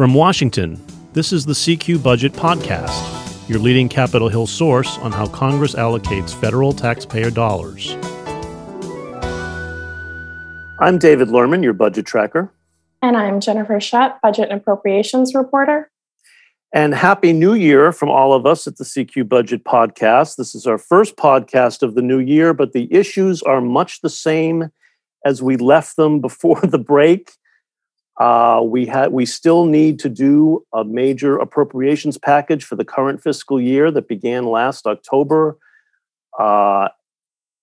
From Washington, this is the CQ Budget Podcast, your leading Capitol Hill source on how Congress allocates federal taxpayer dollars. I'm David Lerman, your budget tracker. And I'm Jennifer Shutt, budget and appropriations reporter. And happy new year from all of us at the CQ Budget Podcast. This is our first podcast of the new year, but the issues are much the same as we left them before the break. Uh, we had we still need to do a major appropriations package for the current fiscal year that began last October. Uh,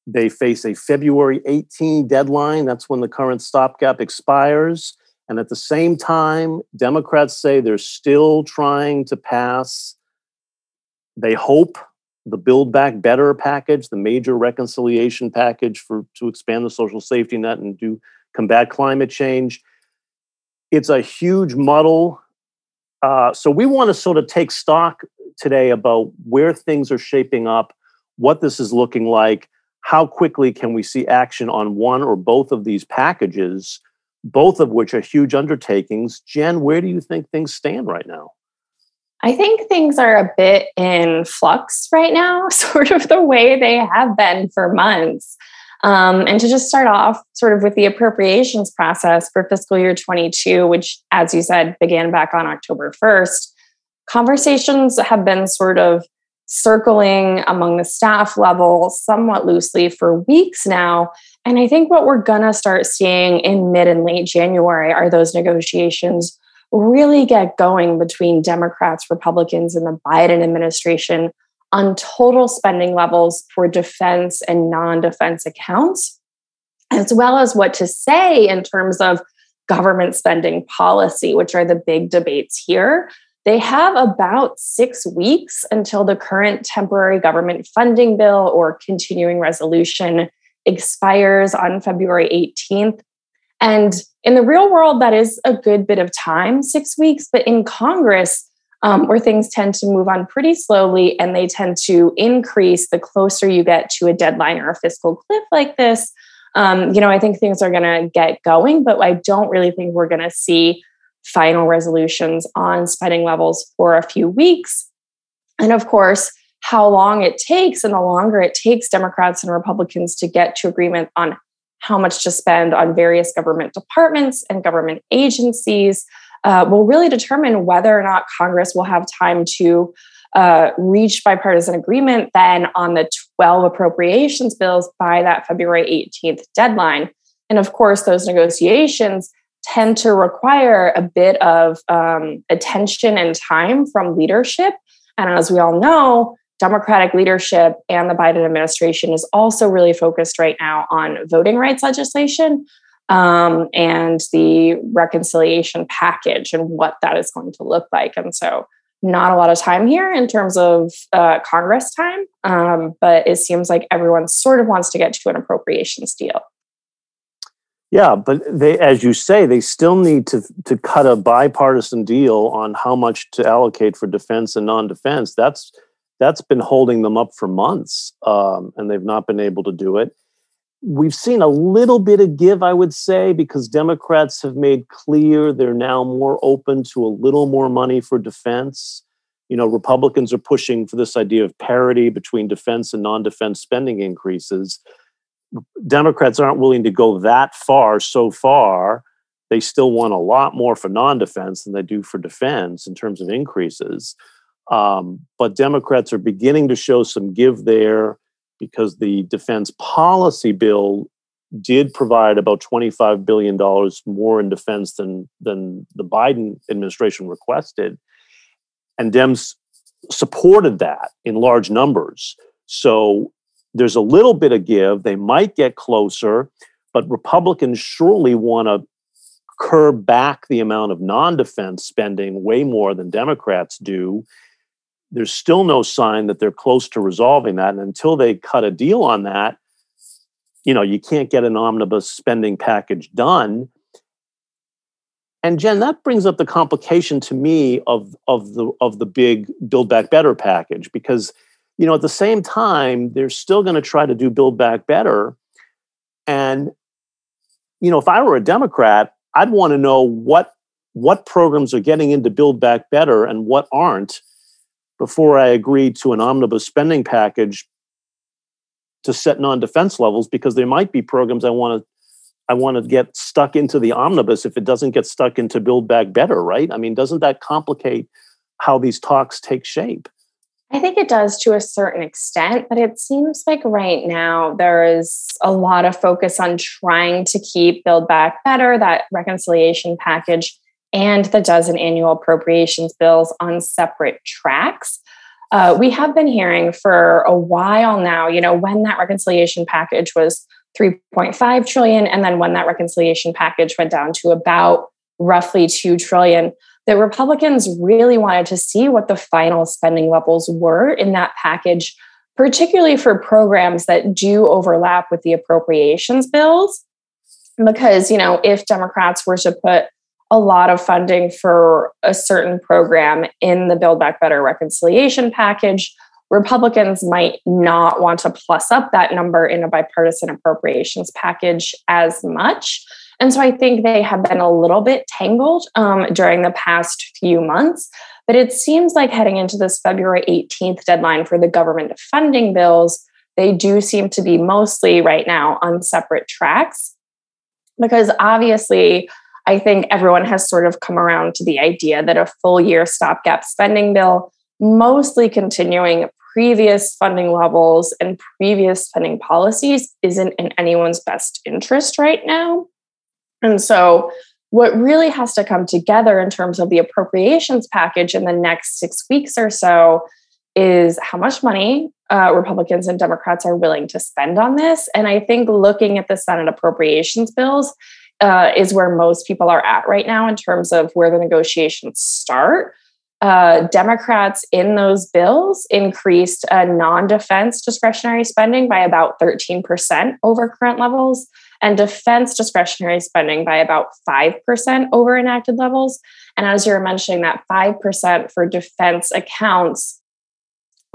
they face a February 18 deadline. That's when the current stopgap expires. And at the same time, Democrats say they're still trying to pass, they hope, the Build Back Better package, the major reconciliation package for to expand the social safety net and do combat climate change it's a huge muddle. Uh, so we want to sort of take stock today about where things are shaping up, what this is looking like, how quickly can we see action on one or both of these packages, both of which are huge undertakings. Jen, where do you think things stand right now? I think things are a bit in flux right now, sort of the way they have been for months. Um, and to just start off sort of with the appropriations process for fiscal year 22, which, as you said, began back on October 1st, conversations have been sort of circling among the staff level somewhat loosely for weeks now. And I think what we're going to start seeing in mid and late January are those negotiations really get going between Democrats, Republicans, and the Biden administration on total spending levels for defense and non defense accounts, as well as what to say in terms of government spending policy, which are the big debates here. They have about six weeks until the current temporary government funding bill or continuing resolution expires on February 18th. And in the real world, that is a good bit of time, six weeks. But in Congress, um, where things tend to move on pretty slowly and they tend to increase the closer you get to a deadline or a fiscal cliff like this. Um, you know, I think things are going to get going, but I don't really think we're going to see final resolutions on spending levels for a few weeks. And of course, how long it takes and the longer it takes Democrats and Republicans to get to agreement on how much to spend on various government departments and government agencies uh, will really determine whether or not Congress will have time to uh, reach bipartisan agreement then on the 12 appropriations bills by that February 18th deadline. And of course, those negotiations tend to require a bit of um, attention and time from leadership. And as we all know, Democratic leadership and the Biden administration is also really focused right now on voting rights legislation, um, and the reconciliation package and what that is going to look like. And so, not a lot of time here in terms of uh, Congress time, um, but it seems like everyone sort of wants to get to an appropriations deal. Yeah, but they, as you say, they still need to to cut a bipartisan deal on how much to allocate for defense and non-defense. That's that's been holding them up for months, um, and they've not been able to do it we've seen a little bit of give, I would say, because Democrats have made clear they're now more open to a little more money for defense. You know, Republicans are pushing for this idea of parity between defense and non defense spending increases. Democrats aren't willing to go that far so far. They still want a lot more for non defense than they do for defense in terms of increases. Um, but Democrats are beginning to show some give there because the defense policy bill did provide about $25 billion more in defense than, than the Biden administration requested. And Dems supported that in large numbers. So there's a little bit of give. They might get closer, but Republicans surely want to curb back the amount of non defense spending way more than Democrats do there's still no sign that they're close to resolving that. And until they cut a deal on that, you know, you can't get an omnibus spending package done. And Jen, that brings up the complication to me of, of the of the big Build Back Better package because you know at the same time they're still going to try to do Build Back Better, and you know if I were a Democrat, I'd want to know what what programs are getting into Build Back Better and what aren't before I agree to an omnibus spending package to set non-defense levels because there might be programs I want to I want to get stuck into the omnibus if it doesn't get stuck into build back better, right? I mean, doesn't that complicate how these talks take shape? I think it does to a certain extent, but it seems like right now there is a lot of focus on trying to keep Build Back Better, that reconciliation package, and the dozen annual appropriations bills on separate tracks. Uh, we have been hearing for a while now, you know, when that reconciliation package was 3.5 trillion, and then when that reconciliation package went down to about roughly 2 trillion, that Republicans really wanted to see what the final spending levels were in that package, particularly for programs that do overlap with the appropriations bills. Because, you know, if Democrats were to put a lot of funding for a certain program in the Build Back Better reconciliation package. Republicans might not want to plus up that number in a bipartisan appropriations package as much. And so I think they have been a little bit tangled um, during the past few months. But it seems like heading into this February 18th deadline for the government funding bills, they do seem to be mostly right now on separate tracks. Because obviously, I think everyone has sort of come around to the idea that a full year stopgap spending bill, mostly continuing previous funding levels and previous spending policies, isn't in anyone's best interest right now. And so, what really has to come together in terms of the appropriations package in the next six weeks or so is how much money uh, Republicans and Democrats are willing to spend on this. And I think looking at the Senate appropriations bills, uh, is where most people are at right now in terms of where the negotiations start. Uh, Democrats in those bills increased uh, non defense discretionary spending by about 13% over current levels, and defense discretionary spending by about 5% over enacted levels. And as you're mentioning, that 5% for defense accounts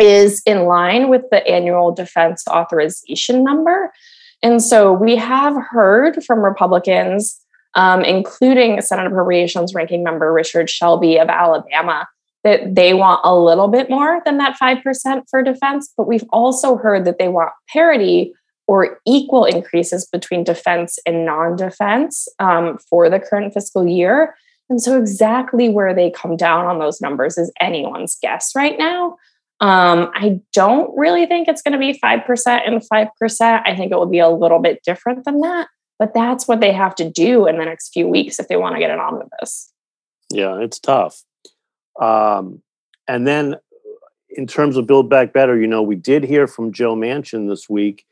is in line with the annual defense authorization number. And so we have heard from Republicans, um, including Senate Appropriations Ranking Member Richard Shelby of Alabama, that they want a little bit more than that 5% for defense. But we've also heard that they want parity or equal increases between defense and non defense um, for the current fiscal year. And so, exactly where they come down on those numbers is anyone's guess right now. Um, I don't really think it's going to be 5% and 5%. I think it will be a little bit different than that, but that's what they have to do in the next few weeks if they want to get an omnibus. Yeah, it's tough. Um, and then in terms of Build Back Better, you know, we did hear from Joe Manchin this week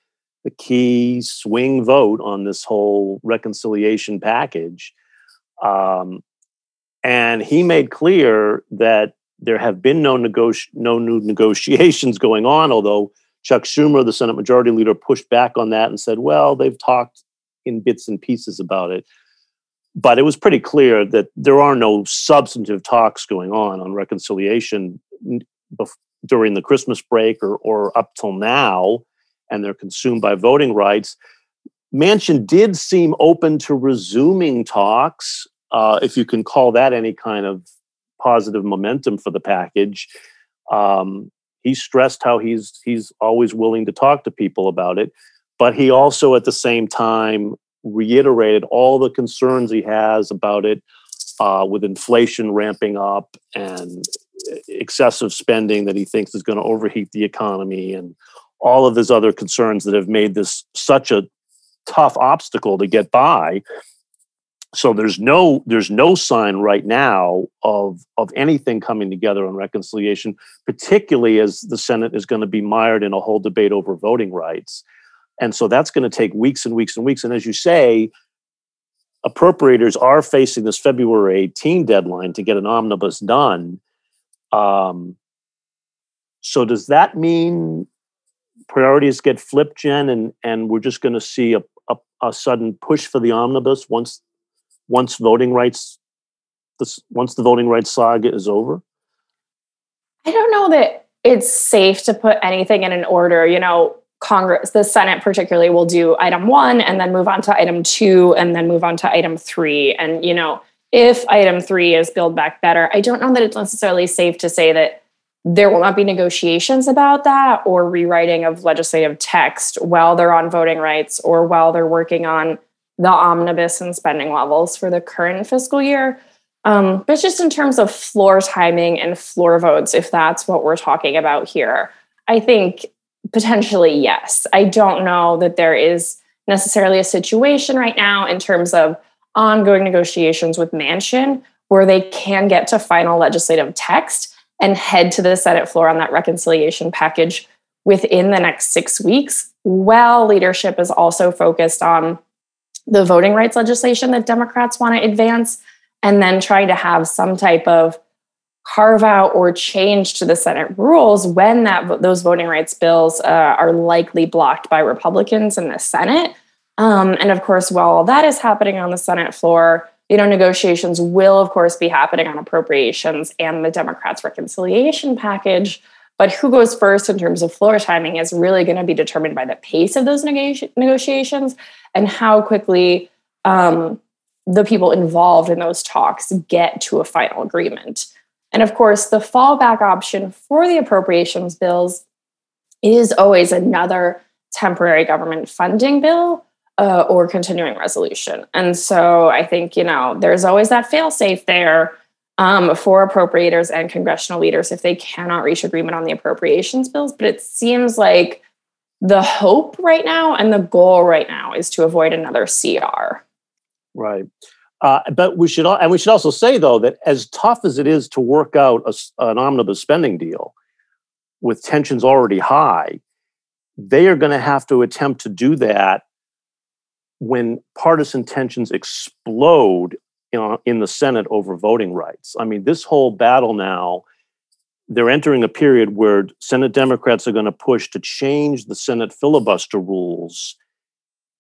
the key swing vote on this whole reconciliation package. Um, and he made clear that there have been no, negoti- no new negotiations going on, although Chuck Schumer, the Senate Majority Leader, pushed back on that and said, well, they've talked in bits and pieces about it. But it was pretty clear that there are no substantive talks going on on reconciliation bef- during the Christmas break or, or up till now, and they're consumed by voting rights. Manchin did seem open to resuming talks, uh, if you can call that any kind of positive momentum for the package. Um, he stressed how he's he's always willing to talk to people about it, but he also at the same time reiterated all the concerns he has about it uh, with inflation ramping up and excessive spending that he thinks is going to overheat the economy and all of his other concerns that have made this such a tough obstacle to get by so there's no there's no sign right now of of anything coming together on reconciliation particularly as the senate is going to be mired in a whole debate over voting rights. And so that's going to take weeks and weeks and weeks. And as you say appropriators are facing this february 18 deadline to get an omnibus done. Um, so does that mean priorities get flipped jen and and we're just going to see a, a, a sudden push for the omnibus once once voting rights this once the voting rights saga is over? I don't know that it's safe to put anything in an order. You know, Congress, the Senate particularly, will do item one and then move on to item two and then move on to item three. And, you know, if item three is Build Back Better, I don't know that it's necessarily safe to say that there will not be negotiations about that or rewriting of legislative text while they're on voting rights or while they're working on the omnibus and spending levels for the current fiscal year. Um, but just in terms of floor timing and floor votes, if that's what we're talking about here, I think potentially yes. I don't know that there is necessarily a situation right now in terms of ongoing negotiations with Manchin where they can get to final legislative text and head to the Senate floor on that reconciliation package within the next six weeks, while leadership is also focused on the voting rights legislation that Democrats want to advance, and then trying to have some type of carve out or change to the Senate rules when that those voting rights bills uh, are likely blocked by Republicans in the Senate. Um, and of course, while that is happening on the Senate floor, you know, negotiations will, of course, be happening on appropriations and the Democrats' reconciliation package. But who goes first in terms of floor timing is really going to be determined by the pace of those negotiations and how quickly um, the people involved in those talks get to a final agreement. And of course, the fallback option for the appropriations bills is always another temporary government funding bill uh, or continuing resolution. And so I think, you know, there's always that fail safe there um, for appropriators and congressional leaders if they cannot reach agreement on the appropriations bills. But it seems like the hope right now and the goal right now is to avoid another CR. Right. Uh, but we should, and we should also say though that as tough as it is to work out a, an omnibus spending deal with tensions already high, they are going to have to attempt to do that when partisan tensions explode in, the Senate over voting rights. I mean, this whole battle now, they're entering a period where Senate Democrats are going to push to change the Senate filibuster rules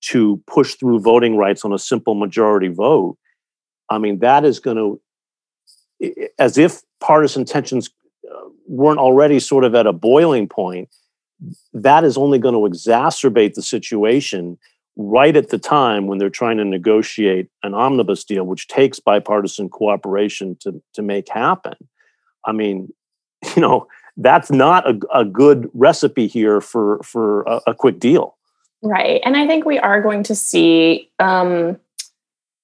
to push through voting rights on a simple majority vote. I mean, that is going to, as if partisan tensions uh, weren't already sort of at a boiling point, that is only going to exacerbate the situation right at the time when they're trying to negotiate an omnibus deal, which takes bipartisan cooperation to, to make happen. I mean, you know, that's not a, a good recipe here for, for a, a, quick deal. Right. And I think we are going to see um,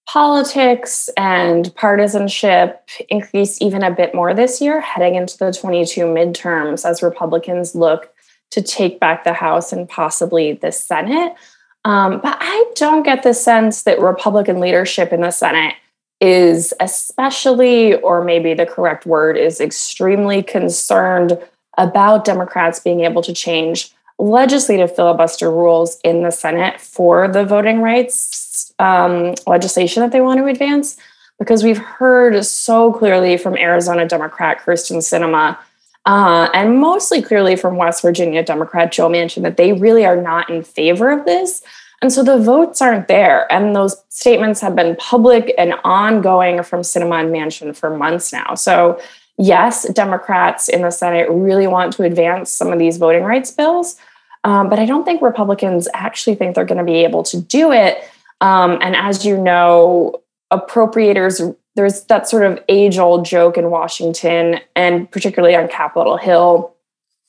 politics and partisanship increase even a bit more this year, heading into the 22 midterms as Republicans look to take back the House and possibly the Senate. Um, but I don't get the sense that Republican leadership in the Senate is especially, or maybe the correct word is extremely concerned about Democrats being able to change legislative filibuster rules in the Senate for the voting rights um, legislation that they want to advance. Because we've heard so clearly from Arizona Democrat Kyrsten Sinema uh, and mostly clearly from West Virginia Democrat Joe Manchin that they really are not in favor of this. And so the votes aren't there. And those statements have been public and ongoing from Sinema and Manchin for months now. So, yes, Democrats in the Senate really want to advance some of these voting rights bills. Um, but I don't think Republicans actually think they're going to be able to do it. Um, and as you know, appropriators there's that sort of age old joke in Washington and particularly on Capitol Hill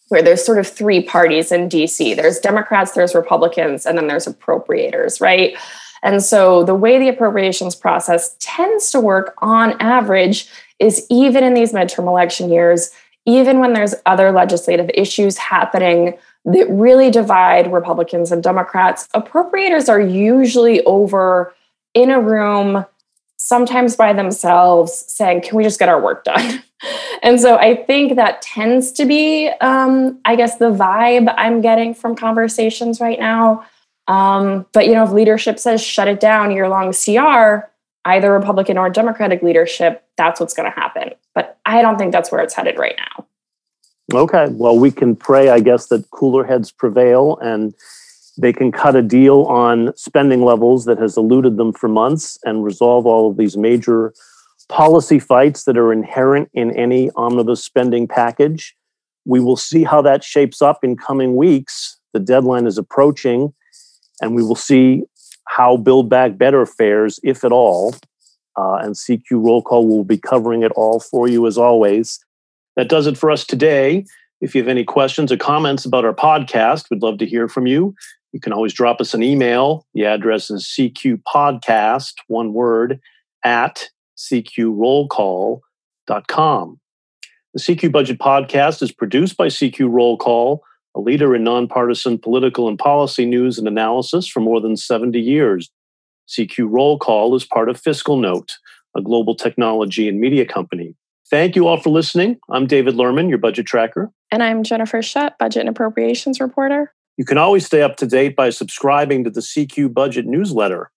where there's sort of three parties in DC there's Democrats, there's Republicans, and then there's appropriators, right? And so the way the appropriations process tends to work on average is even in these midterm election years, even when there's other legislative issues happening that really divide Republicans and Democrats, appropriators are usually over in a room sometimes by themselves saying, Can we just get our work done? and so I think that tends to be, um, I guess, the vibe I'm getting from conversations right now. Um, but, you know, if leadership says shut it down, year long CR, either Republican or Democratic leadership, that's what's going to happen. But I don't think that's where it's headed right now. Okay. Well, we can pray, I guess, that cooler heads prevail and they can cut a deal on spending levels that has eluded them for months and resolve all of these major policy fights that are inherent in any omnibus spending package. We will see how that shapes up in coming weeks. The deadline is approaching, and we will see how Build Back Better fares, if at all. uh, and CQ Roll Call will be covering it all for you as always. That does it for us today. If you have any questions or comments about our podcast, we'd love to hear from you. You can always drop us an email. The address is cqpodcast, one word, at cqrollcall.com. The CQ Budget Podcast is produced by CQ Roll Call, a leader in nonpartisan political and policy news and analysis for more than 70 years. CQ Roll Call is part of FiscalNote, a global technology and media company. Thank you all for listening. I'm David Lerman, your budget tracker. And I'm Jennifer Shutt, budget and appropriations reporter. You can always stay up to date by subscribing to the CQ Budget newsletter.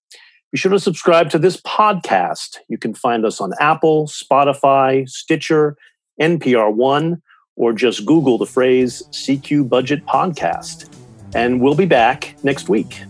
Be sure to subscribe to this podcast. You can find us on Apple, Spotify, Stitcher, NPR One, or just Google the phrase CQ Budget Podcast. And we'll be back next week.